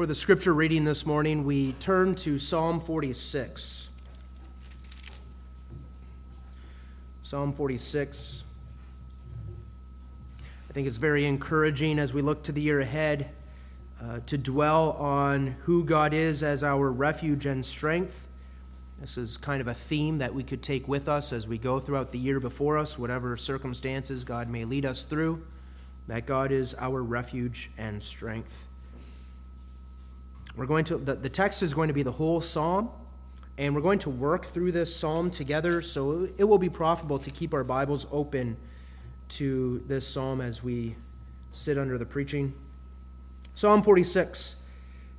For the scripture reading this morning, we turn to Psalm 46. Psalm 46. I think it's very encouraging as we look to the year ahead uh, to dwell on who God is as our refuge and strength. This is kind of a theme that we could take with us as we go throughout the year before us, whatever circumstances God may lead us through, that God is our refuge and strength. We're going to, the, the text is going to be the whole psalm, and we're going to work through this psalm together, so it will be profitable to keep our Bibles open to this psalm as we sit under the preaching. Psalm 46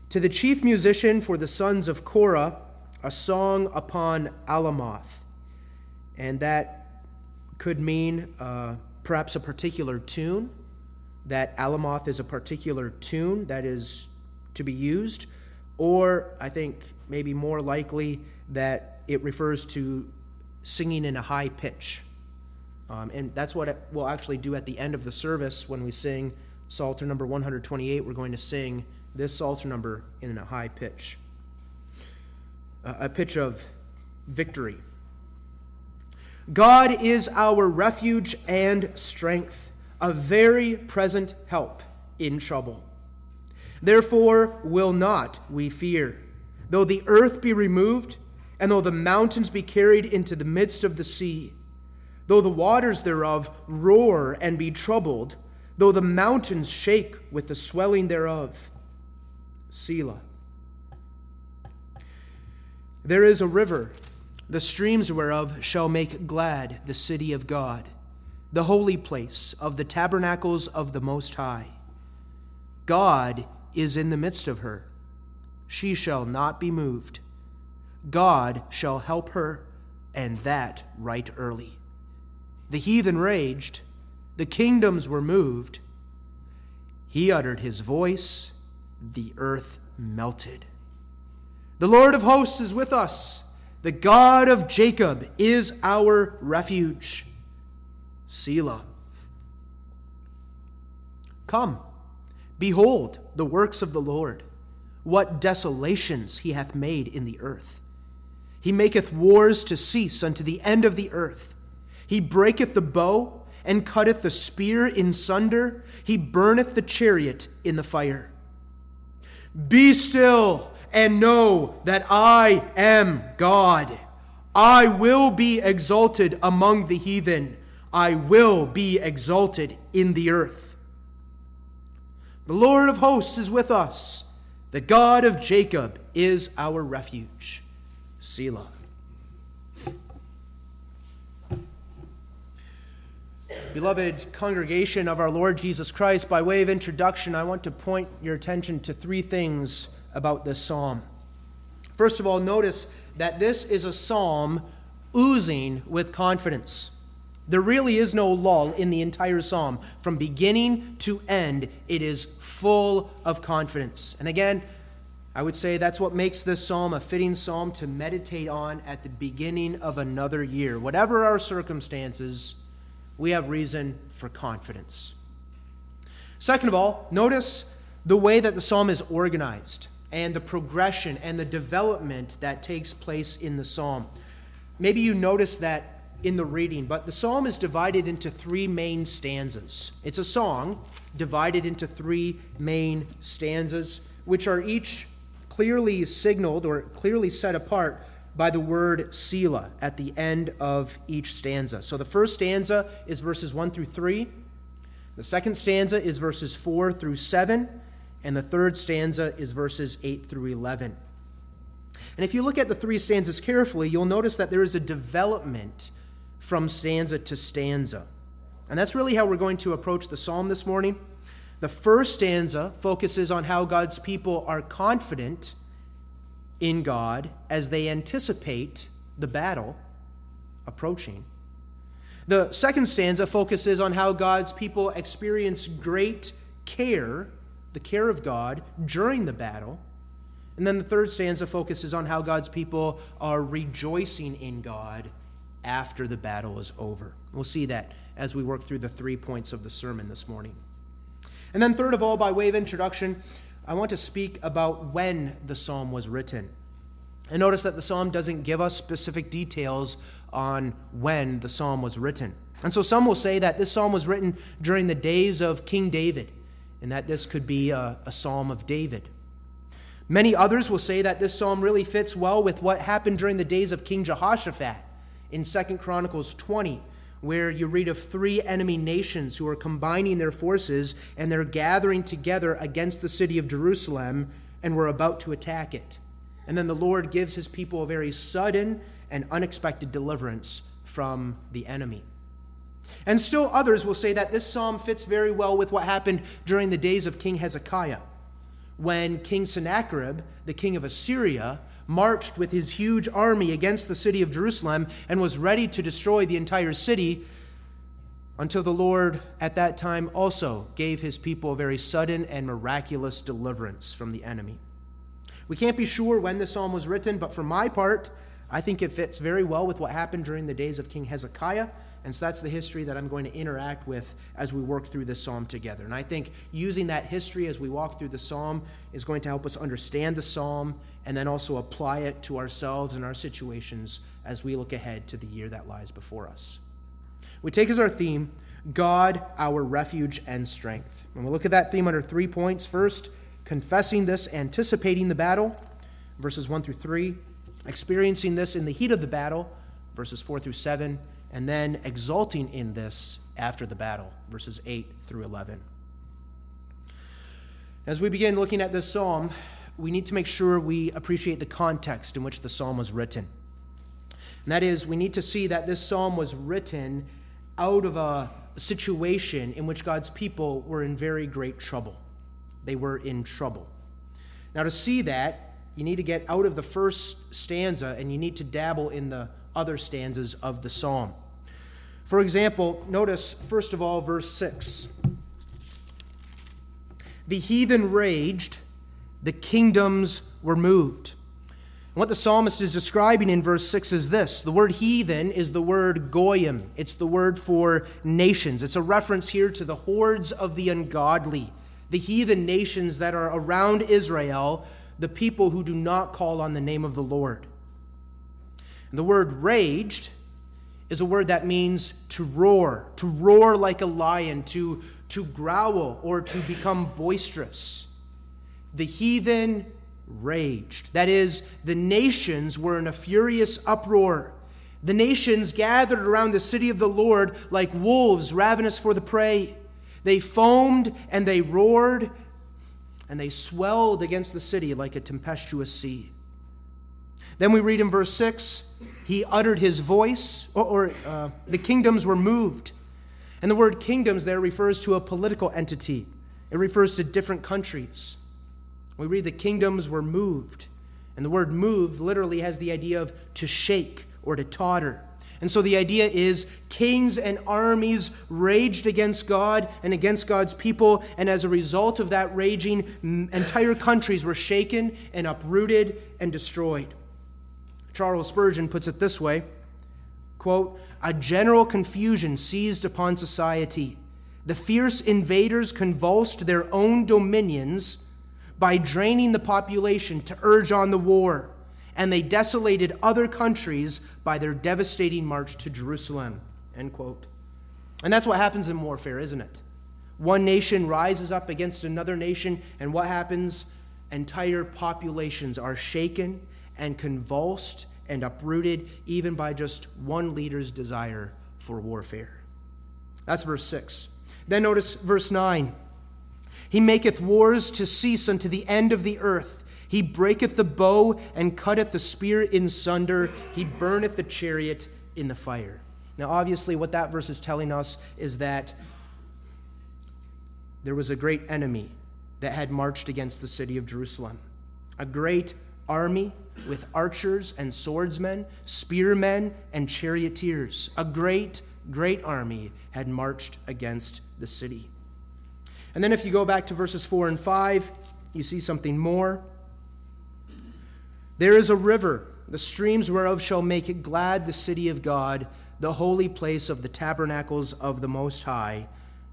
To the chief musician for the sons of Korah, a song upon Alamoth. And that could mean uh, perhaps a particular tune, that Alamoth is a particular tune that is to be used, or I think maybe more likely that it refers to singing in a high pitch. Um, and that's what we'll actually do at the end of the service when we sing Psalter number 128. We're going to sing this Psalter number in a high pitch, a pitch of victory. God is our refuge and strength, a very present help in trouble. Therefore will not we fear, though the earth be removed, and though the mountains be carried into the midst of the sea, though the waters thereof roar and be troubled, though the mountains shake with the swelling thereof. Selah. There is a river, the streams whereof shall make glad the city of God, the holy place of the tabernacles of the Most High. God is in the midst of her. She shall not be moved. God shall help her, and that right early. The heathen raged, the kingdoms were moved. He uttered his voice, the earth melted. The Lord of hosts is with us. The God of Jacob is our refuge. Selah. Come Behold the works of the Lord, what desolations he hath made in the earth. He maketh wars to cease unto the end of the earth. He breaketh the bow and cutteth the spear in sunder. He burneth the chariot in the fire. Be still and know that I am God. I will be exalted among the heathen. I will be exalted in the earth. The Lord of hosts is with us. The God of Jacob is our refuge. Selah. Beloved congregation of our Lord Jesus Christ, by way of introduction, I want to point your attention to three things about this psalm. First of all, notice that this is a psalm oozing with confidence. There really is no lull in the entire psalm. From beginning to end, it is full of confidence. And again, I would say that's what makes this psalm a fitting psalm to meditate on at the beginning of another year. Whatever our circumstances, we have reason for confidence. Second of all, notice the way that the psalm is organized and the progression and the development that takes place in the psalm. Maybe you notice that in the reading, but the psalm is divided into three main stanzas. It's a song divided into three main stanzas, which are each clearly signaled or clearly set apart by the word Selah at the end of each stanza. So the first stanza is verses 1 through 3, the second stanza is verses 4 through 7, and the third stanza is verses 8 through 11. And if you look at the three stanzas carefully, you'll notice that there is a development from stanza to stanza. And that's really how we're going to approach the psalm this morning. The first stanza focuses on how God's people are confident in God as they anticipate the battle approaching. The second stanza focuses on how God's people experience great care, the care of God, during the battle. And then the third stanza focuses on how God's people are rejoicing in God after the battle is over. We'll see that as we work through the three points of the sermon this morning. And then, third of all, by way of introduction, I want to speak about when the psalm was written. And notice that the psalm doesn't give us specific details on when the psalm was written. And so some will say that this psalm was written during the days of King David, and that this could be a, a psalm of David. Many others will say that this psalm really fits well with what happened during the days of King Jehoshaphat in Second Chronicles 20, where you read of three enemy nations who are combining their forces and they're gathering together against the city of Jerusalem and were about to attack it. And then the Lord gives his people a very sudden and unexpected deliverance from the enemy. And still others will say that this psalm fits very well with what happened during the days of King Hezekiah, when King Sennacherib, the king of Assyria, marched with his huge army against the city of Jerusalem and was ready to destroy the entire city until the Lord at that time also gave his people a very sudden and miraculous deliverance from the enemy. We can't be sure when the psalm was written, but for my part, I think it fits very well with what happened during the days of King Hezekiah and so that's the history that I'm going to interact with as we work through this psalm together. And I think using that history as we walk through the psalm is going to help us understand the psalm and then also apply it to ourselves and our situations as we look ahead to the year that lies before us. We take as our theme God, our refuge and strength. And we'll look at that theme under three points. First, confessing this, anticipating the battle, verses 1 through 3, experiencing this in the heat of the battle, verses 4 through 7, and then exulting in this after the battle, verses 8 through 11. As we begin looking at this psalm, we need to make sure we appreciate the context in which the psalm was written. And that is, we need to see that this psalm was written out of a situation in which God's people were in very great trouble. They were in trouble. Now, to see that, you need to get out of the first stanza and you need to dabble in the other stanzas of the psalm. For example, notice first of all verse 6. The heathen raged, the kingdoms were moved. And what the psalmist is describing in verse 6 is this the word heathen is the word goyim, it's the word for nations. It's a reference here to the hordes of the ungodly, the heathen nations that are around Israel, the people who do not call on the name of the Lord. And the word raged is a word that means to roar, to roar like a lion, to, to growl, or to become boisterous. The heathen raged. That is, the nations were in a furious uproar. The nations gathered around the city of the Lord like wolves ravenous for the prey. They foamed and they roared, and they swelled against the city like a tempestuous sea. Then we read in verse 6 he uttered his voice, or, or uh, the kingdoms were moved. And the word kingdoms there refers to a political entity, it refers to different countries. We read the kingdoms were moved. And the word move literally has the idea of to shake or to totter. And so the idea is kings and armies raged against God and against God's people. And as a result of that raging, entire countries were shaken and uprooted and destroyed. Charles Spurgeon puts it this way quote, A general confusion seized upon society. The fierce invaders convulsed their own dominions by draining the population to urge on the war, and they desolated other countries by their devastating march to Jerusalem. End quote. And that's what happens in warfare, isn't it? One nation rises up against another nation, and what happens? Entire populations are shaken and convulsed and uprooted even by just one leader's desire for warfare. That's verse 6. Then notice verse 9. He maketh wars to cease unto the end of the earth. He breaketh the bow and cutteth the spear in sunder. He burneth the chariot in the fire. Now, obviously, what that verse is telling us is that there was a great enemy that had marched against the city of Jerusalem, a great army with archers and swordsmen, spearmen and charioteers. A great, great army had marched against the city. And then if you go back to verses 4 and 5, you see something more. There is a river, the streams whereof shall make it glad the city of God, the holy place of the tabernacles of the Most High.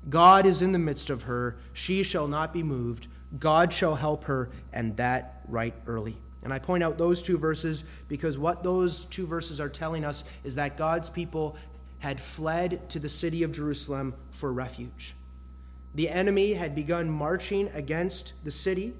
God is in the midst of her, she shall not be moved, God shall help her, and that right early. And I point out those two verses because what those two verses are telling us is that God's people had fled to the city of Jerusalem for refuge. The enemy had begun marching against the city,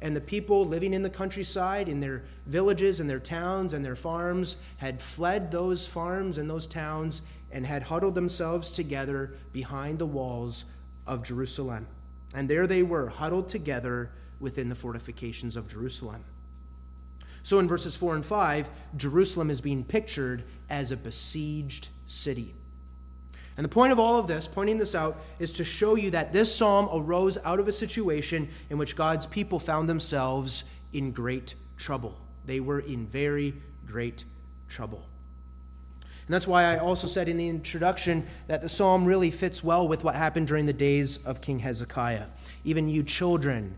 and the people living in the countryside, in their villages and their towns and their farms, had fled those farms and those towns and had huddled themselves together behind the walls of Jerusalem. And there they were, huddled together within the fortifications of Jerusalem. So in verses 4 and 5, Jerusalem is being pictured as a besieged city. And the point of all of this, pointing this out, is to show you that this psalm arose out of a situation in which God's people found themselves in great trouble. They were in very great trouble. And that's why I also said in the introduction that the psalm really fits well with what happened during the days of King Hezekiah. Even you children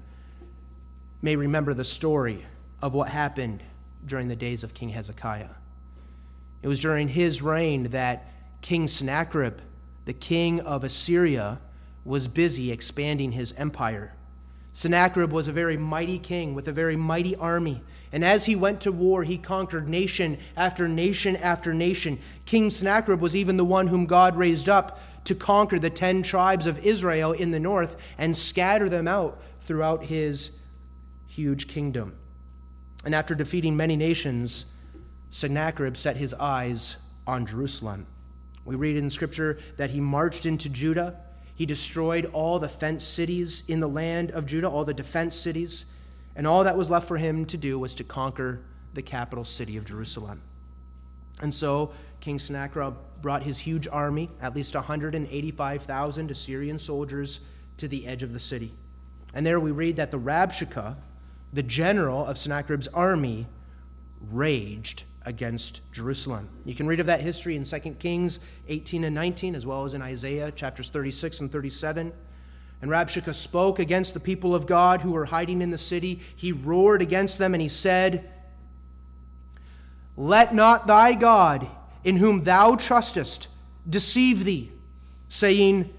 may remember the story of what happened during the days of King Hezekiah. It was during his reign that King Sennacherib, the king of Assyria, was busy expanding his empire. Sennacherib was a very mighty king with a very mighty army. And as he went to war, he conquered nation after nation after nation. King Sennacherib was even the one whom God raised up to conquer the ten tribes of Israel in the north and scatter them out throughout his huge kingdom. And after defeating many nations, Sennacherib set his eyes on Jerusalem. We read in Scripture that he marched into Judah. He destroyed all the fenced cities in the land of Judah, all the defense cities, and all that was left for him to do was to conquer the capital city of Jerusalem. And so King Sennacherib brought his huge army, at least 185,000 Assyrian soldiers, to the edge of the city. And there we read that the Rabshakeh, the general of Sennacherib's army, raged against Jerusalem. You can read of that history in 2 Kings 18 and 19, as well as in Isaiah chapters 36 and 37. And Rabshakeh spoke against the people of God who were hiding in the city. He roared against them and he said, Let not thy God, in whom thou trustest, deceive thee, saying,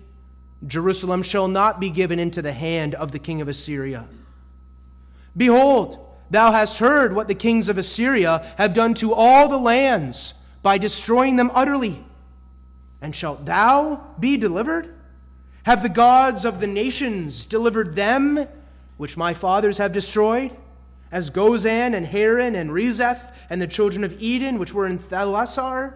Jerusalem shall not be given into the hand of the king of Assyria. Behold, thou hast heard what the kings of Assyria have done to all the lands by destroying them utterly. And shalt thou be delivered? Have the gods of the nations delivered them, which my fathers have destroyed? As Gozan and Haran and Rezeph and the children of Eden, which were in Thelasar?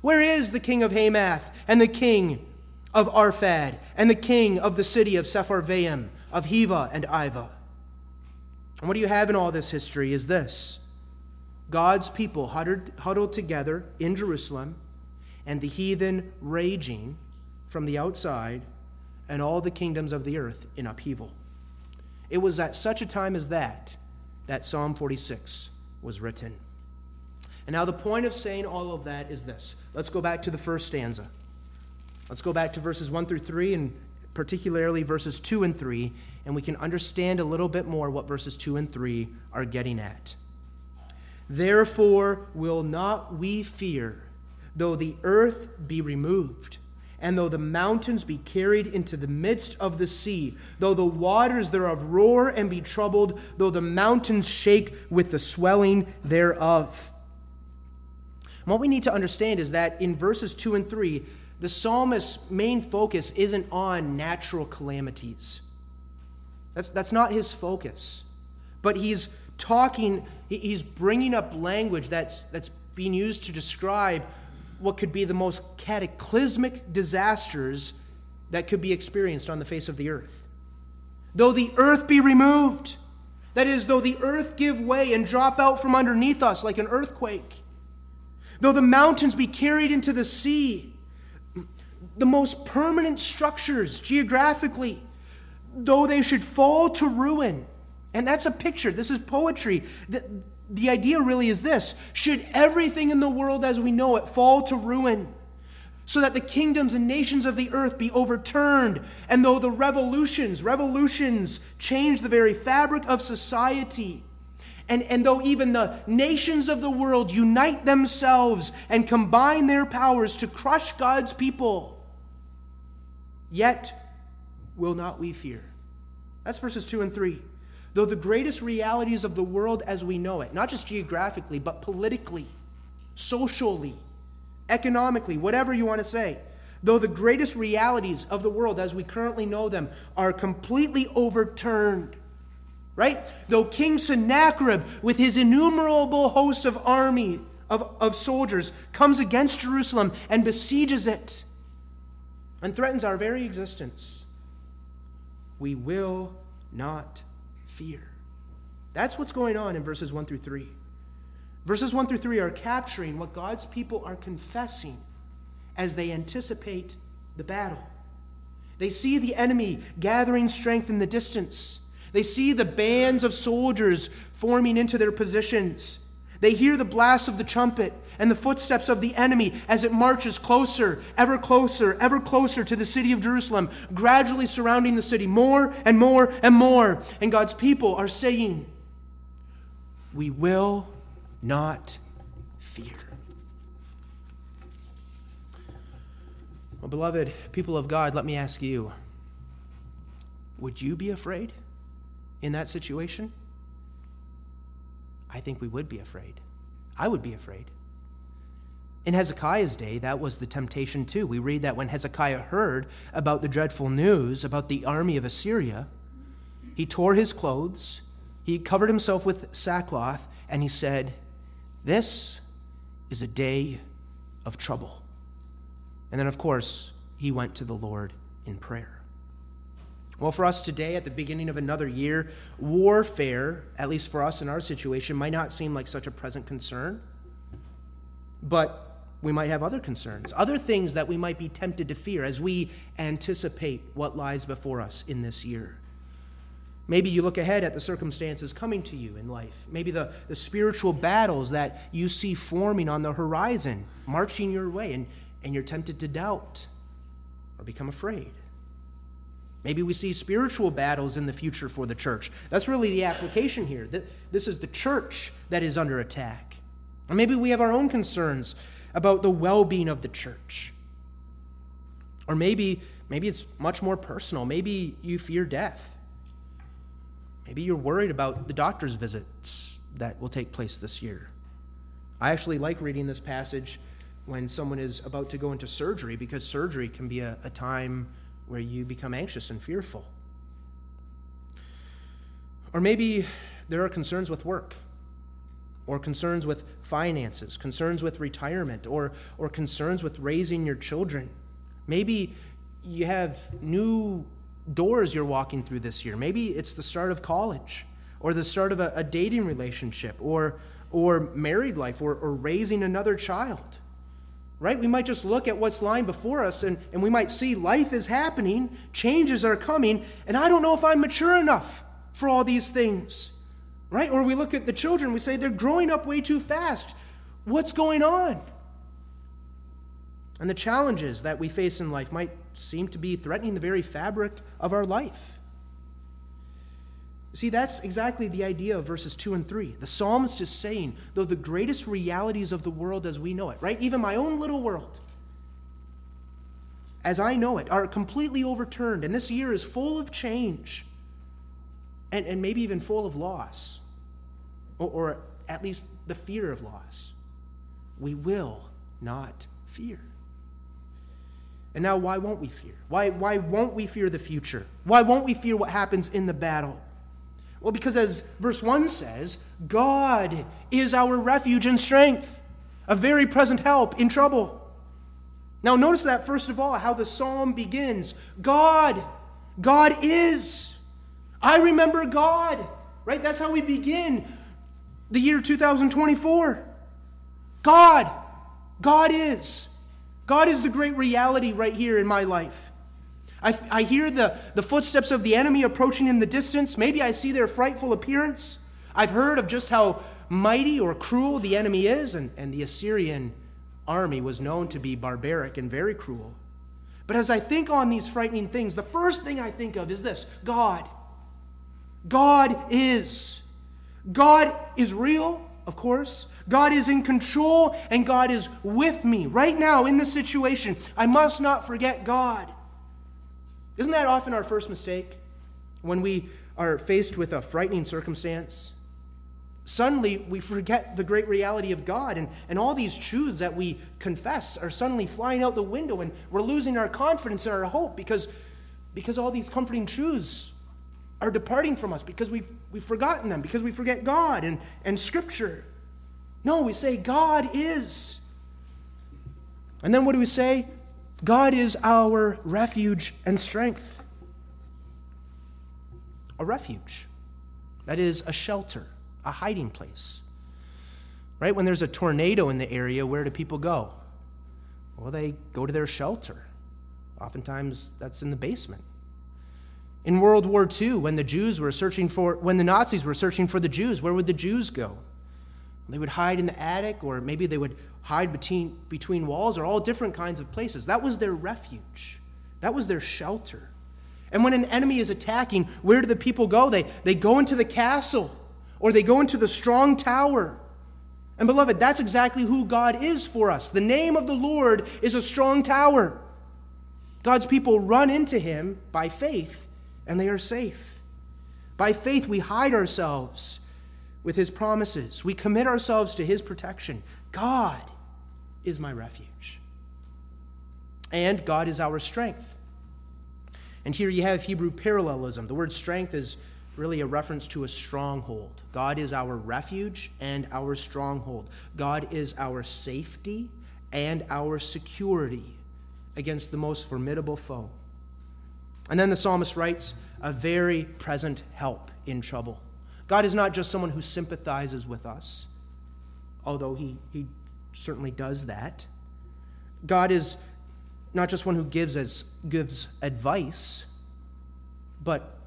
Where is the king of Hamath and the king of Arphad and the king of the city of Sepharvaim, of Heva and Ivah? And what do you have in all this history is this God's people huddled, together in Jerusalem, and the heathen raging from the outside, and all the kingdoms of the earth in upheaval. It was at such a time as that that Psalm 46 was written. And now, the point of saying all of that is this. Let's go back to the first stanza. Let's go back to verses 1 through 3, and particularly verses 2 and 3, and we can understand a little bit more what verses 2 and 3 are getting at. Therefore, will not we fear, though the earth be removed, and though the mountains be carried into the midst of the sea, though the waters thereof roar and be troubled, though the mountains shake with the swelling thereof. And what we need to understand is that in verses 2 and 3, the psalmist's main focus isn't on natural calamities. That's, that's not his focus. But he's talking, he's bringing up language that's, that's being used to describe what could be the most cataclysmic disasters that could be experienced on the face of the earth. Though the earth be removed, that is, though the earth give way and drop out from underneath us like an earthquake, though the mountains be carried into the sea, the most permanent structures geographically though they should fall to ruin. And that's a picture. This is poetry. The, the idea really is this should everything in the world as we know it fall to ruin, so that the kingdoms and nations of the earth be overturned, and though the revolutions, revolutions change the very fabric of society, and, and though even the nations of the world unite themselves and combine their powers to crush God's people, yet will not we fear? That's verses 2 and 3. Though the greatest realities of the world as we know it, not just geographically, but politically, socially, economically, whatever you want to say, though the greatest realities of the world as we currently know them are completely overturned, right? Though King Sennacherib, with his innumerable hosts of army, of, of soldiers, comes against Jerusalem and besieges it and threatens our very existence, we will not fear. That's what's going on in verses 1 through 3. Verses 1 through 3 are capturing what God's people are confessing as they anticipate the battle. They see the enemy gathering strength in the distance. They see the bands of soldiers forming into their positions. They hear the blast of the trumpet and the footsteps of the enemy as it marches closer, ever closer, ever closer to the city of Jerusalem, gradually surrounding the city more and more and more. And God's people are saying, We will not fear. Well, beloved people of God, let me ask you would you be afraid in that situation? I think we would be afraid. I would be afraid. In Hezekiah's day, that was the temptation too. We read that when Hezekiah heard about the dreadful news about the army of Assyria, he tore his clothes, he covered himself with sackcloth, and he said, This is a day of trouble. And then, of course, he went to the Lord in prayer. Well, for us today, at the beginning of another year, warfare, at least for us in our situation, might not seem like such a present concern. But we might have other concerns, other things that we might be tempted to fear as we anticipate what lies before us in this year. Maybe you look ahead at the circumstances coming to you in life. Maybe the, the spiritual battles that you see forming on the horizon, marching your way, and, and you're tempted to doubt or become afraid. Maybe we see spiritual battles in the future for the church. That's really the application here. This is the church that is under attack. Or maybe we have our own concerns about the well being of the church. Or maybe, maybe it's much more personal. Maybe you fear death. Maybe you're worried about the doctor's visits that will take place this year. I actually like reading this passage when someone is about to go into surgery because surgery can be a, a time where you become anxious and fearful. Or maybe there are concerns with work, or concerns with finances, concerns with retirement, or, or concerns with raising your children. Maybe you have new doors you're walking through this year. Maybe it's the start of college, or the start of a, a dating relationship, or, or married life, or, or raising another child right? We might just look at what's lying before us and, and we might see life is happening, changes are coming, and I don't know if I'm mature enough for all these things, right? Or we look at the children, we say they're growing up way too fast. What's going on? And the challenges that we face in life might seem to be threatening the very fabric of our life. See, that's exactly the idea of verses 2 and 3. The psalmist is saying, though the greatest realities of the world as we know it, right? Even my own little world, as I know it, are completely overturned, and this year is full of change and, and maybe even full of loss, or, or at least the fear of loss. We will not fear. And now, why won't we fear? Why, why won't we fear the future? Why won't we fear what happens in the battle? Well, because as verse 1 says, God is our refuge and strength, a very present help in trouble. Now, notice that, first of all, how the psalm begins God, God is. I remember God, right? That's how we begin the year 2024. God, God is. God is the great reality right here in my life. I, I hear the, the footsteps of the enemy approaching in the distance. Maybe I see their frightful appearance. I've heard of just how mighty or cruel the enemy is, and, and the Assyrian army was known to be barbaric and very cruel. But as I think on these frightening things, the first thing I think of is this God. God is. God is real, of course. God is in control, and God is with me right now in this situation. I must not forget God. Isn't that often our first mistake? when we are faced with a frightening circumstance, suddenly we forget the great reality of God, and, and all these truths that we confess are suddenly flying out the window, and we're losing our confidence and our hope because, because all these comforting truths are departing from us because we've, we've forgotten them, because we forget God and, and Scripture. No, we say, God is. And then what do we say? God is our refuge and strength. A refuge. That is a shelter, a hiding place. Right? When there's a tornado in the area, where do people go? Well, they go to their shelter. Oftentimes, that's in the basement. In World War II, when the Jews were searching for, when the Nazis were searching for the Jews, where would the Jews go? They would hide in the attic, or maybe they would hide between, between walls, or all different kinds of places. That was their refuge, that was their shelter. And when an enemy is attacking, where do the people go? They, they go into the castle, or they go into the strong tower. And beloved, that's exactly who God is for us. The name of the Lord is a strong tower. God's people run into him by faith and they are safe. By faith, we hide ourselves with his promises, we commit ourselves to his protection. God is my refuge, and God is our strength. And here you have Hebrew parallelism. The word strength is really a reference to a stronghold. God is our refuge and our stronghold. God is our safety and our security against the most formidable foe. And then the psalmist writes, a very present help in trouble. God is not just someone who sympathizes with us, although he, he certainly does that. God is not just one who gives, as, gives advice, but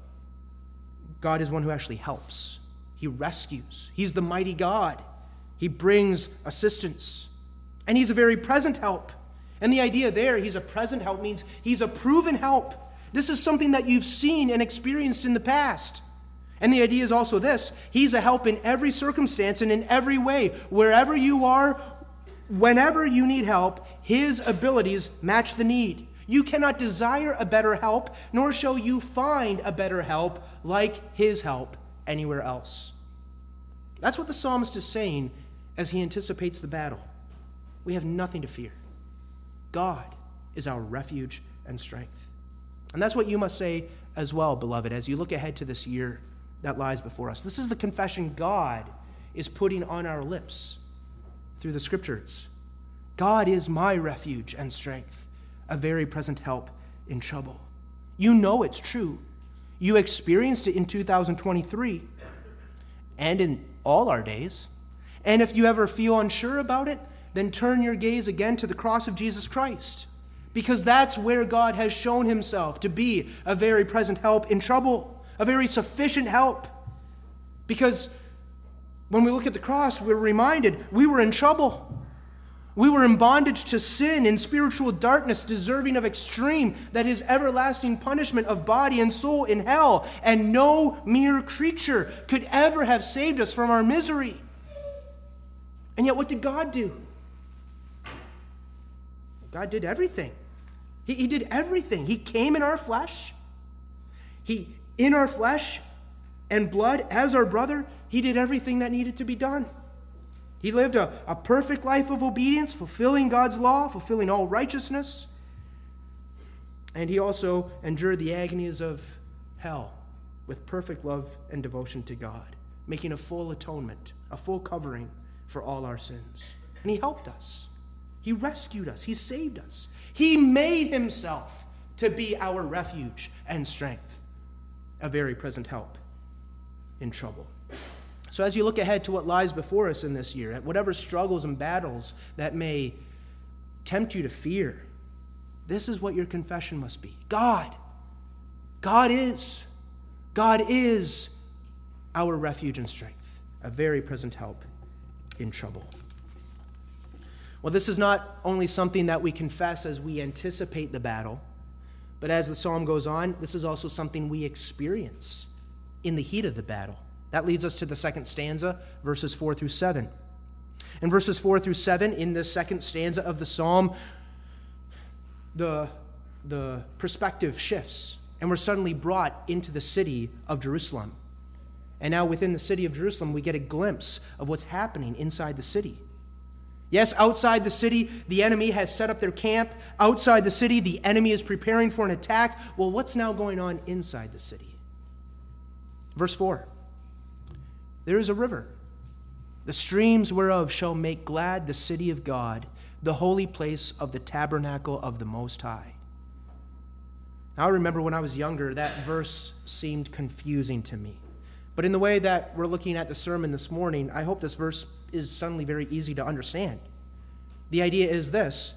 God is one who actually helps. He rescues. He's the mighty God. He brings assistance. And He's a very present help. And the idea there, He's a present help, means He's a proven help. This is something that you've seen and experienced in the past. And the idea is also this He's a help in every circumstance and in every way. Wherever you are, whenever you need help, His abilities match the need. You cannot desire a better help, nor shall you find a better help like His help anywhere else. That's what the psalmist is saying as he anticipates the battle. We have nothing to fear. God is our refuge and strength. And that's what you must say as well, beloved, as you look ahead to this year that lies before us. This is the confession God is putting on our lips through the scriptures. God is my refuge and strength, a very present help in trouble. You know it's true. You experienced it in 2023 and in all our days. And if you ever feel unsure about it, then turn your gaze again to the cross of Jesus Christ because that's where God has shown himself to be a very present help in trouble, a very sufficient help. Because when we look at the cross, we're reminded we were in trouble. We were in bondage to sin, in spiritual darkness, deserving of extreme, that is, everlasting punishment of body and soul in hell. And no mere creature could ever have saved us from our misery. And yet, what did God do? God did everything. He, he did everything. He came in our flesh. He, in our flesh and blood, as our brother, he did everything that needed to be done. He lived a, a perfect life of obedience, fulfilling God's law, fulfilling all righteousness. And he also endured the agonies of hell with perfect love and devotion to God, making a full atonement, a full covering for all our sins. And he helped us. He rescued us. He saved us. He made himself to be our refuge and strength, a very present help in trouble. So, as you look ahead to what lies before us in this year, at whatever struggles and battles that may tempt you to fear, this is what your confession must be God. God is. God is our refuge and strength, a very present help in trouble. Well, this is not only something that we confess as we anticipate the battle, but as the psalm goes on, this is also something we experience in the heat of the battle. That leads us to the second stanza, verses 4 through 7. In verses 4 through 7, in the second stanza of the psalm, the, the perspective shifts, and we're suddenly brought into the city of Jerusalem. And now, within the city of Jerusalem, we get a glimpse of what's happening inside the city. Yes, outside the city, the enemy has set up their camp. Outside the city, the enemy is preparing for an attack. Well, what's now going on inside the city? Verse 4 There is a river, the streams whereof shall make glad the city of God, the holy place of the tabernacle of the Most High. Now, I remember when I was younger, that verse seemed confusing to me. But in the way that we're looking at the sermon this morning, I hope this verse is suddenly very easy to understand. The idea is this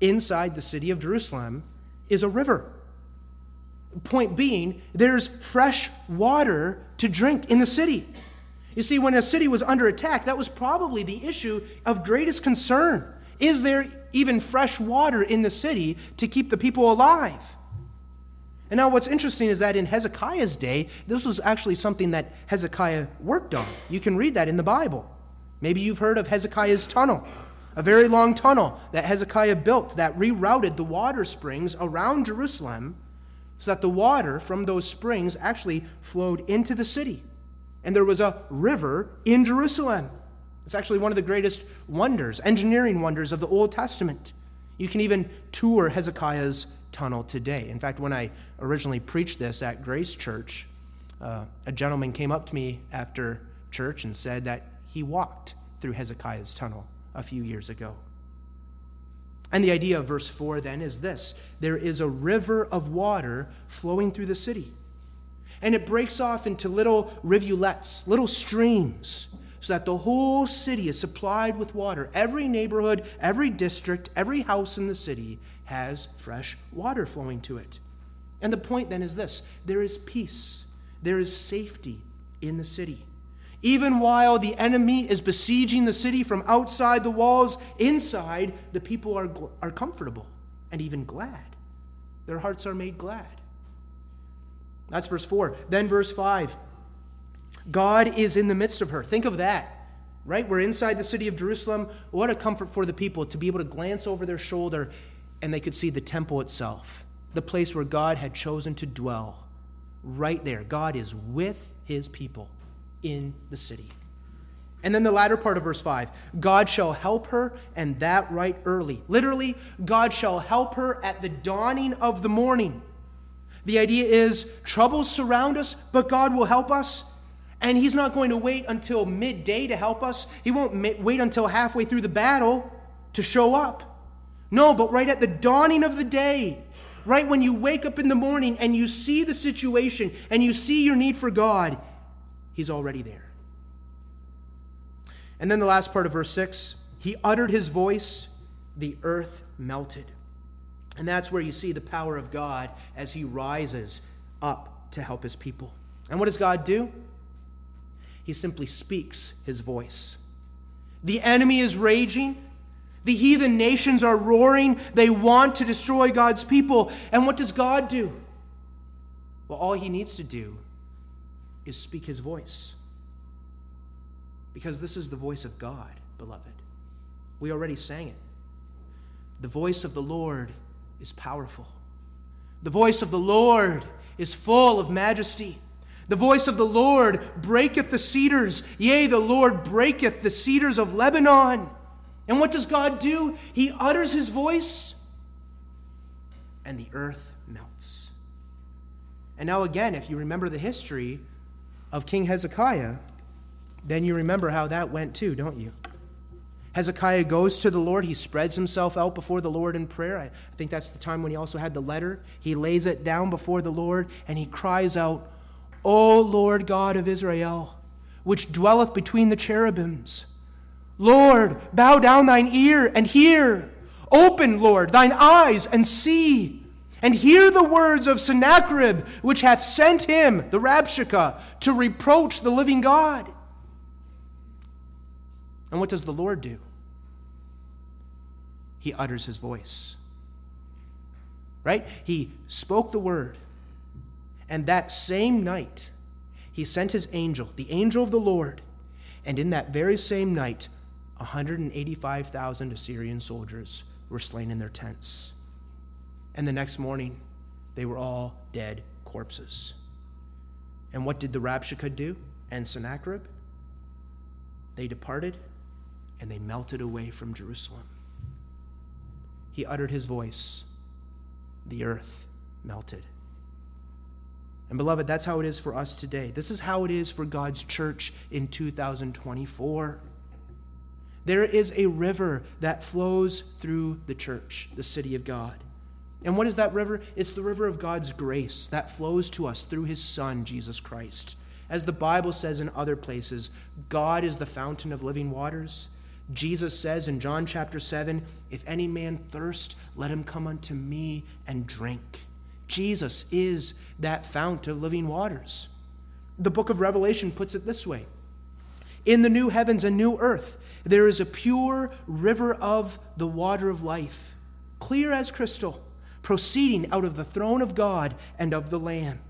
inside the city of Jerusalem is a river. Point being, there's fresh water to drink in the city. You see, when a city was under attack, that was probably the issue of greatest concern. Is there even fresh water in the city to keep the people alive? And now, what's interesting is that in Hezekiah's day, this was actually something that Hezekiah worked on. You can read that in the Bible. Maybe you've heard of Hezekiah's tunnel, a very long tunnel that Hezekiah built that rerouted the water springs around Jerusalem so that the water from those springs actually flowed into the city. And there was a river in Jerusalem. It's actually one of the greatest wonders, engineering wonders of the Old Testament. You can even tour Hezekiah's tunnel today. In fact, when I originally preached this at Grace Church, uh, a gentleman came up to me after church and said that he walked through Hezekiah's tunnel a few years ago. And the idea of verse 4 then is this there is a river of water flowing through the city. And it breaks off into little rivulets, little streams, so that the whole city is supplied with water. Every neighborhood, every district, every house in the city has fresh water flowing to it. And the point then is this there is peace, there is safety in the city. Even while the enemy is besieging the city from outside the walls, inside, the people are, are comfortable and even glad. Their hearts are made glad. That's verse 4. Then, verse 5 God is in the midst of her. Think of that, right? We're inside the city of Jerusalem. What a comfort for the people to be able to glance over their shoulder and they could see the temple itself, the place where God had chosen to dwell. Right there. God is with his people in the city. And then the latter part of verse 5 God shall help her, and that right early. Literally, God shall help her at the dawning of the morning. The idea is troubles surround us, but God will help us. And He's not going to wait until midday to help us. He won't wait until halfway through the battle to show up. No, but right at the dawning of the day, right when you wake up in the morning and you see the situation and you see your need for God, He's already there. And then the last part of verse 6 He uttered His voice, the earth melted. And that's where you see the power of God as He rises up to help His people. And what does God do? He simply speaks His voice. The enemy is raging. The heathen nations are roaring. They want to destroy God's people. And what does God do? Well, all he needs to do is speak his voice. Because this is the voice of God, beloved. We already sang it. The voice of the Lord is powerful. The voice of the Lord is full of majesty. The voice of the Lord breaketh the cedars. Yea, the Lord breaketh the cedars of Lebanon. And what does God do? He utters his voice, and the earth melts. And now, again, if you remember the history of King Hezekiah, then you remember how that went too, don't you? Hezekiah goes to the Lord. He spreads himself out before the Lord in prayer. I think that's the time when he also had the letter. He lays it down before the Lord and he cries out, O Lord God of Israel, which dwelleth between the cherubims. Lord, bow down thine ear and hear. Open, Lord, thine eyes and see. And hear the words of Sennacherib, which hath sent him, the Rabshakeh, to reproach the living God. And what does the Lord do? He utters his voice. Right? He spoke the word. And that same night, he sent his angel, the angel of the Lord. And in that very same night, 185,000 Assyrian soldiers were slain in their tents. And the next morning, they were all dead corpses. And what did the Rabshakeh do and Sennacherib? They departed and they melted away from Jerusalem. He uttered his voice, the earth melted. And beloved, that's how it is for us today. This is how it is for God's church in 2024. There is a river that flows through the church, the city of God. And what is that river? It's the river of God's grace that flows to us through his Son, Jesus Christ. As the Bible says in other places, God is the fountain of living waters. Jesus says in John chapter 7 If any man thirst, let him come unto me and drink. Jesus is that fount of living waters. The book of Revelation puts it this way In the new heavens and new earth, there is a pure river of the water of life, clear as crystal, proceeding out of the throne of God and of the Lamb.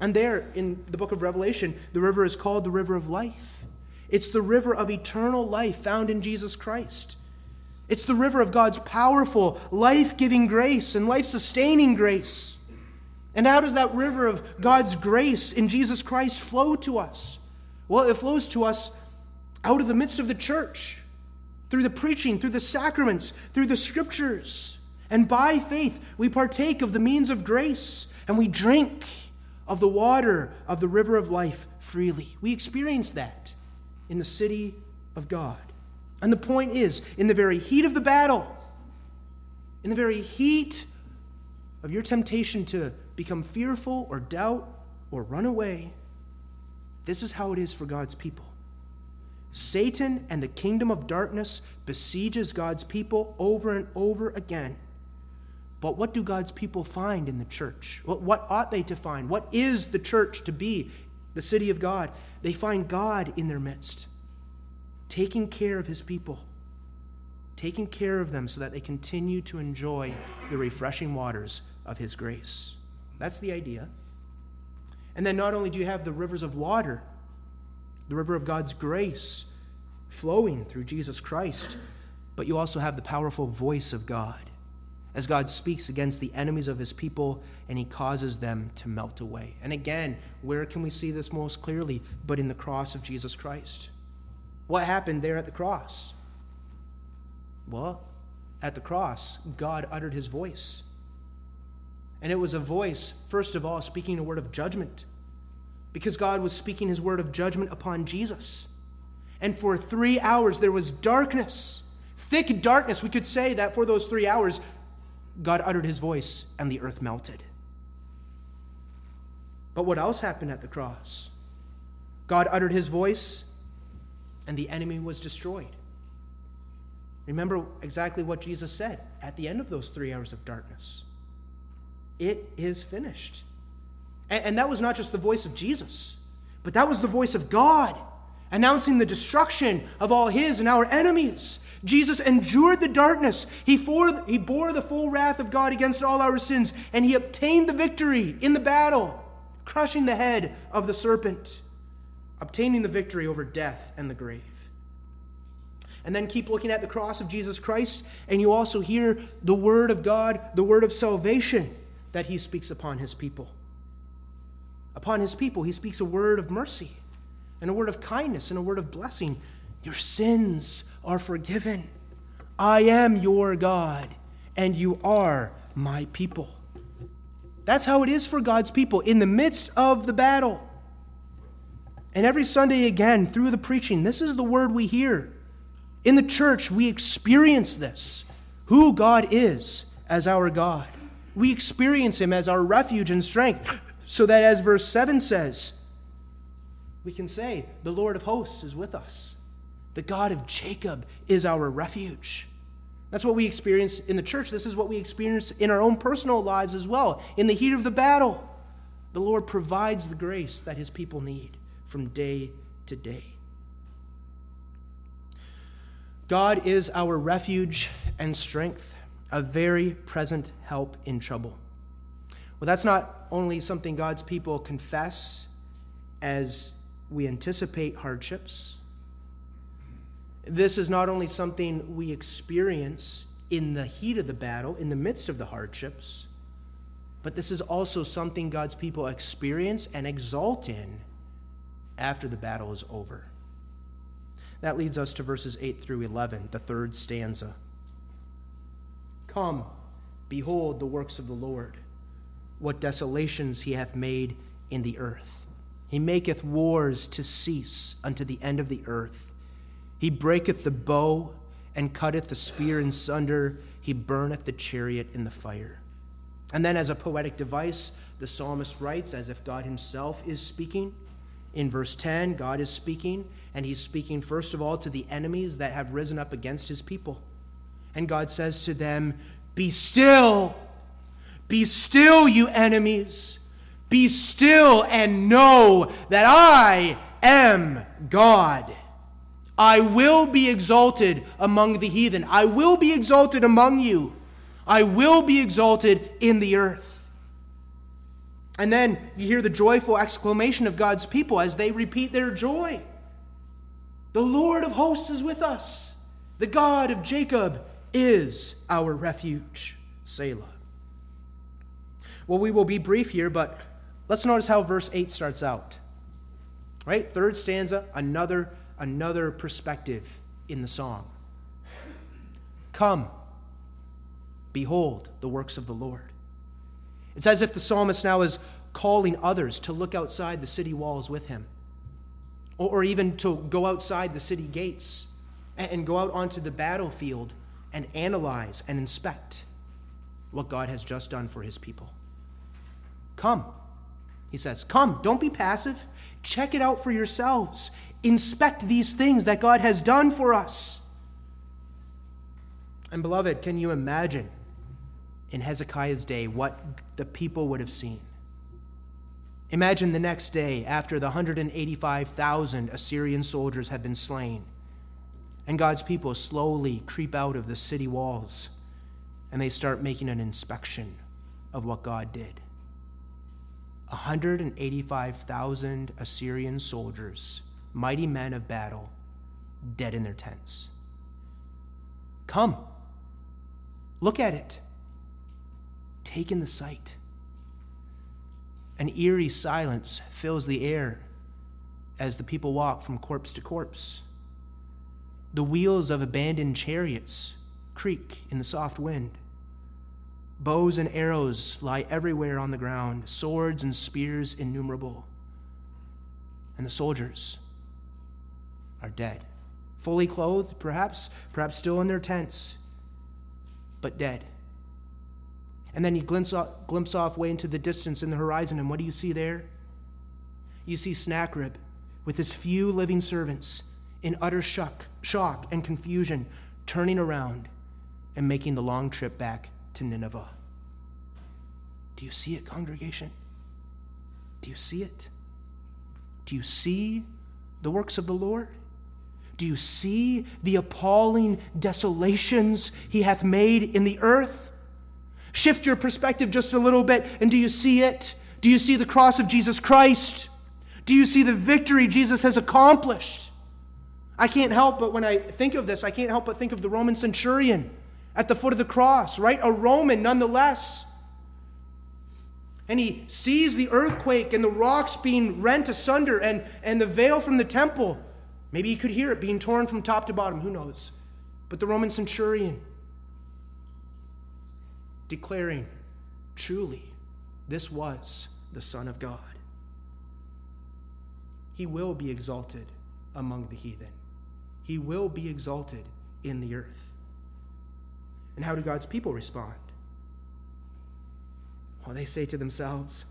And there in the book of Revelation, the river is called the river of life. It's the river of eternal life found in Jesus Christ. It's the river of God's powerful, life giving grace and life sustaining grace. And how does that river of God's grace in Jesus Christ flow to us? Well, it flows to us out of the midst of the church, through the preaching, through the sacraments, through the scriptures. And by faith, we partake of the means of grace and we drink of the water of the river of life freely. We experience that in the city of God. And the point is, in the very heat of the battle, in the very heat of your temptation to become fearful or doubt or run away, this is how it is for God's people. Satan and the kingdom of darkness besieges God's people over and over again. But what do God's people find in the church? What, what ought they to find? What is the church to be, the city of God? They find God in their midst taking care of his people, taking care of them so that they continue to enjoy the refreshing waters of his grace. That's the idea. And then not only do you have the rivers of water, the river of God's grace flowing through Jesus Christ, but you also have the powerful voice of God as God speaks against the enemies of his people and he causes them to melt away. And again, where can we see this most clearly but in the cross of Jesus Christ? What happened there at the cross? Well, at the cross, God uttered his voice. And it was a voice, first of all, speaking a word of judgment, because God was speaking his word of judgment upon Jesus. And for three hours, there was darkness, thick darkness. We could say that for those three hours, God uttered his voice and the earth melted. But what else happened at the cross? God uttered his voice and the enemy was destroyed. Remember exactly what Jesus said at the end of those three hours of darkness it is finished. And, and, that was not just the voice of Jesus, but that was the voice of God announcing the destruction of all his and our enemies. Jesus endured the darkness. He, for, he bore the full wrath of God against all our sins, and he obtained the victory in the battle, crushing the head of the serpent obtaining the victory over death and the grave. And then keep looking at the cross of Jesus Christ, and you also hear the word of God, the word of salvation that he speaks upon his people. Upon his people, he speaks a word of mercy, and a word of kindness, and a word of blessing. Your sins are forgiven. I am your God, and you are my people. That's how it is for God's people in the midst of the battle. And every Sunday again, through the preaching, this is the word we hear. In the church, we experience this who God is as our God. We experience Him as our refuge and strength, so that as verse 7 says, we can say, The Lord of hosts is with us. The God of Jacob is our refuge. That's what we experience in the church. This is what we experience in our own personal lives as well. In the heat of the battle, the Lord provides the grace that His people need from day to day. God is our refuge and strength, a very present help in trouble. Well, that's not only something God's people confess as we anticipate hardships. This is not only something we experience in the heat of the battle, in the midst of the hardships, but this is also something God's people experience and exalt in after the battle is over. That leads us to verses 8 through 11, the third stanza. Come, behold the works of the Lord, what desolations he hath made in the earth. He maketh wars to cease unto the end of the earth. He breaketh the bow and cutteth the spear in sunder. He burneth the chariot in the fire. And then, as a poetic device, the psalmist writes as if God himself is speaking. In verse 10, God is speaking, and he's speaking first of all to the enemies that have risen up against his people. And God says to them, Be still, be still, you enemies. Be still and know that I am God. I will be exalted among the heathen. I will be exalted among you. I will be exalted in the earth. And then you hear the joyful exclamation of God's people as they repeat their joy The Lord of hosts is with us. The God of Jacob is our refuge. Selah. Well, we will be brief here, but let's notice how verse 8 starts out. Right? Third stanza, another another perspective in the song. Come, behold the works of the Lord. It's as if the psalmist now is calling others to look outside the city walls with him, or, even to go outside the city gates and go out onto the battlefield and analyze and inspect what God has just done for his people. Come, he says, come, don't be passive. Check it out for yourselves. Inspect these things that God has done for us. And, beloved, can you imagine in Hezekiah's day what the people would have seen? Imagine the next day after the 185,000 Assyrian soldiers have been slain, and God's people slowly creep out of the city walls and they start making an inspection of what God did. 185,000 Assyrian soldiers, mighty men of battle, dead in their tents. Come, look at it. Take in the sight. An eerie silence fills the air as the people walk from corpse to corpse. The wheels of abandoned chariots creak in the soft wind. Bows and arrows lie everywhere on the ground, swords and spears innumerable. And the soldiers are dead. Fully clothed, perhaps, perhaps still in their tents, but dead. And then you glimpse off, glimpse off way into the distance in the horizon, and what do you see there? You see Sennacherib with his few living servants in utter shock, shock and confusion, turning around and making the long trip back to Nineveh. Do you see it, congregation? Do you see it? Do you see the works of the Lord? Do you see the appalling desolations he hath made in the earth? Shift your perspective just a little bit, and do you see it? Do you see the cross of Jesus Christ? Do you see the victory Jesus has accomplished? I can't help but when I think of this, I can't help but think of the Roman centurion at the foot of the cross, right? A Roman nonetheless. And he sees the earthquake and the rocks being rent asunder and, and the veil from the temple. Maybe he could hear it being torn from top to bottom, who knows? But the Roman centurion declaring, truly, this was the Son of God. He will be exalted among the heathen, he will be exalted in the earth. And how do God's people respond? Well, they say to themselves,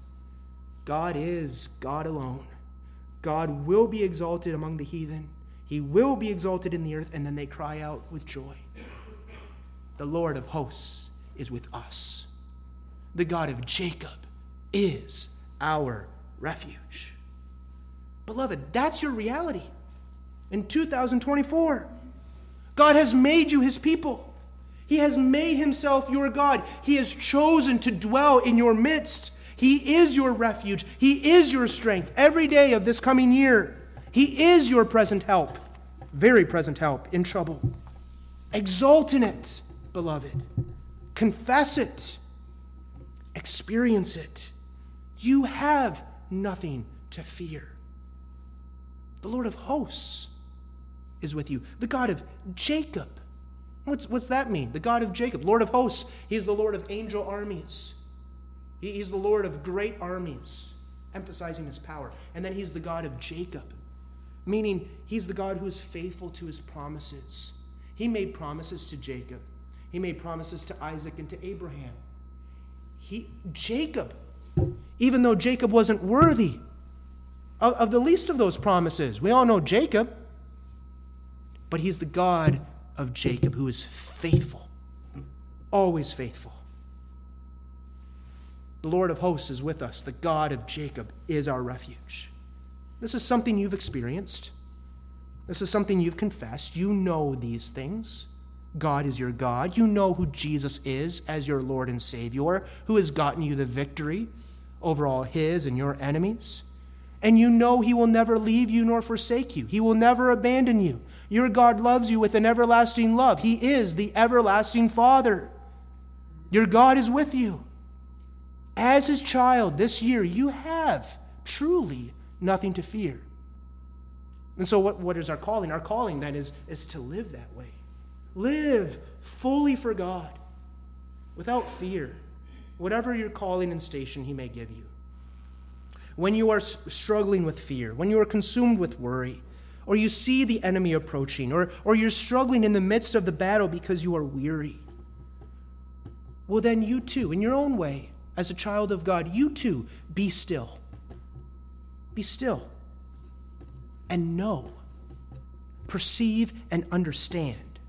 God is God alone. God will be exalted among the heathen. He will be exalted in the earth. And then they cry out with joy The Lord of hosts is with us. The God of Jacob is our refuge. Beloved, that's your reality in 2024. God has made you his people. He has made himself your God. He has chosen to dwell in your midst. He is your refuge. He is your strength every day of this coming year. He is your present help, very present help in trouble. Exult in it, beloved. Confess it Experience it. You have nothing to fear. The Lord of hosts is with you, the God of Jacob. What's, what's that mean? The God of Jacob, Lord of hosts. He's the Lord of angel armies. He's the Lord of great armies, emphasizing his power. And then he's the God of Jacob, meaning he's the God who is faithful to his promises. He made promises to Jacob, he made promises to Isaac and to Abraham. He, Jacob, even though Jacob wasn't worthy of, of the least of those promises, we all know Jacob, but he's the God of Jacob who is faithful, always faithful. The Lord of hosts is with us. The God of Jacob is our refuge. This is something you've experienced. This is something you've confessed. You know these things. God is your God. You know who Jesus is as your Lord and Savior, who has gotten you the victory over all his and your enemies. And you know he will never leave you nor forsake you, he will never abandon you. Your God loves you with an everlasting love. He is the everlasting Father. Your God is with you. As his child this year, you have truly nothing to fear. And so, what, what is our calling? Our calling then is, is to live that way. Live fully for God, without fear, whatever your calling and station he may give you. When you are struggling with fear, when you are consumed with worry, or you see the enemy approaching, or, or you're struggling in the midst of the battle because you are weary, well, then you too, in your own way, as a child of God, you too, be still. Be still and know, perceive, and understand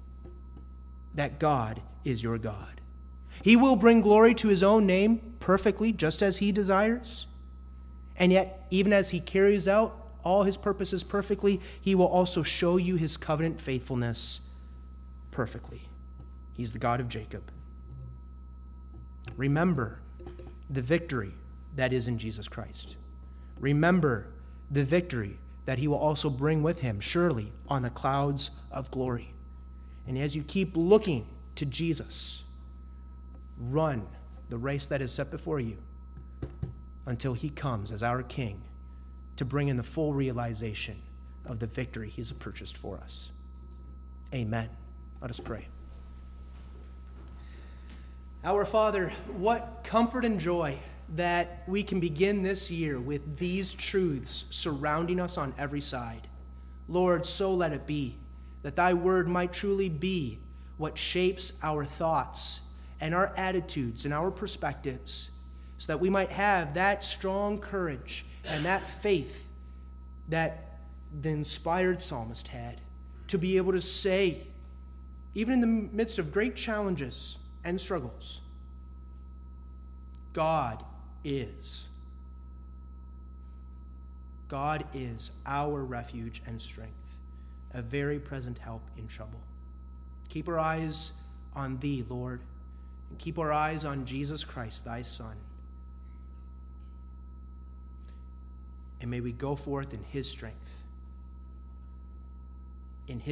that God is your God. He will bring glory to his own name perfectly, just as he desires. And yet, even as he carries out all his purposes perfectly, he will also show you his covenant faithfulness perfectly. He's the God of Jacob. Remember the victory that is in Jesus Christ. Remember the victory that he will also bring with him, surely, on the clouds of glory. And as you keep looking to Jesus, run the race that is set before you until he comes as our King to bring in the full realization of the victory he's purchased for us. Amen. Let us pray. Our Father, what comfort and joy that we can begin this year with these truths surrounding us on every side. Lord, so let it be, that thy word might truly be what shapes our thoughts and our attitudes and our perspectives, so that we might have that strong courage and that faith that the inspired psalmist had to be able to say, even in the midst of great challenges and struggles, God is. God is our refuge and strength, a very present help in trouble. Keep our eyes on Thee, Lord, and keep our eyes on Jesus Christ, Thy Son. And may we go forth in His strength, in His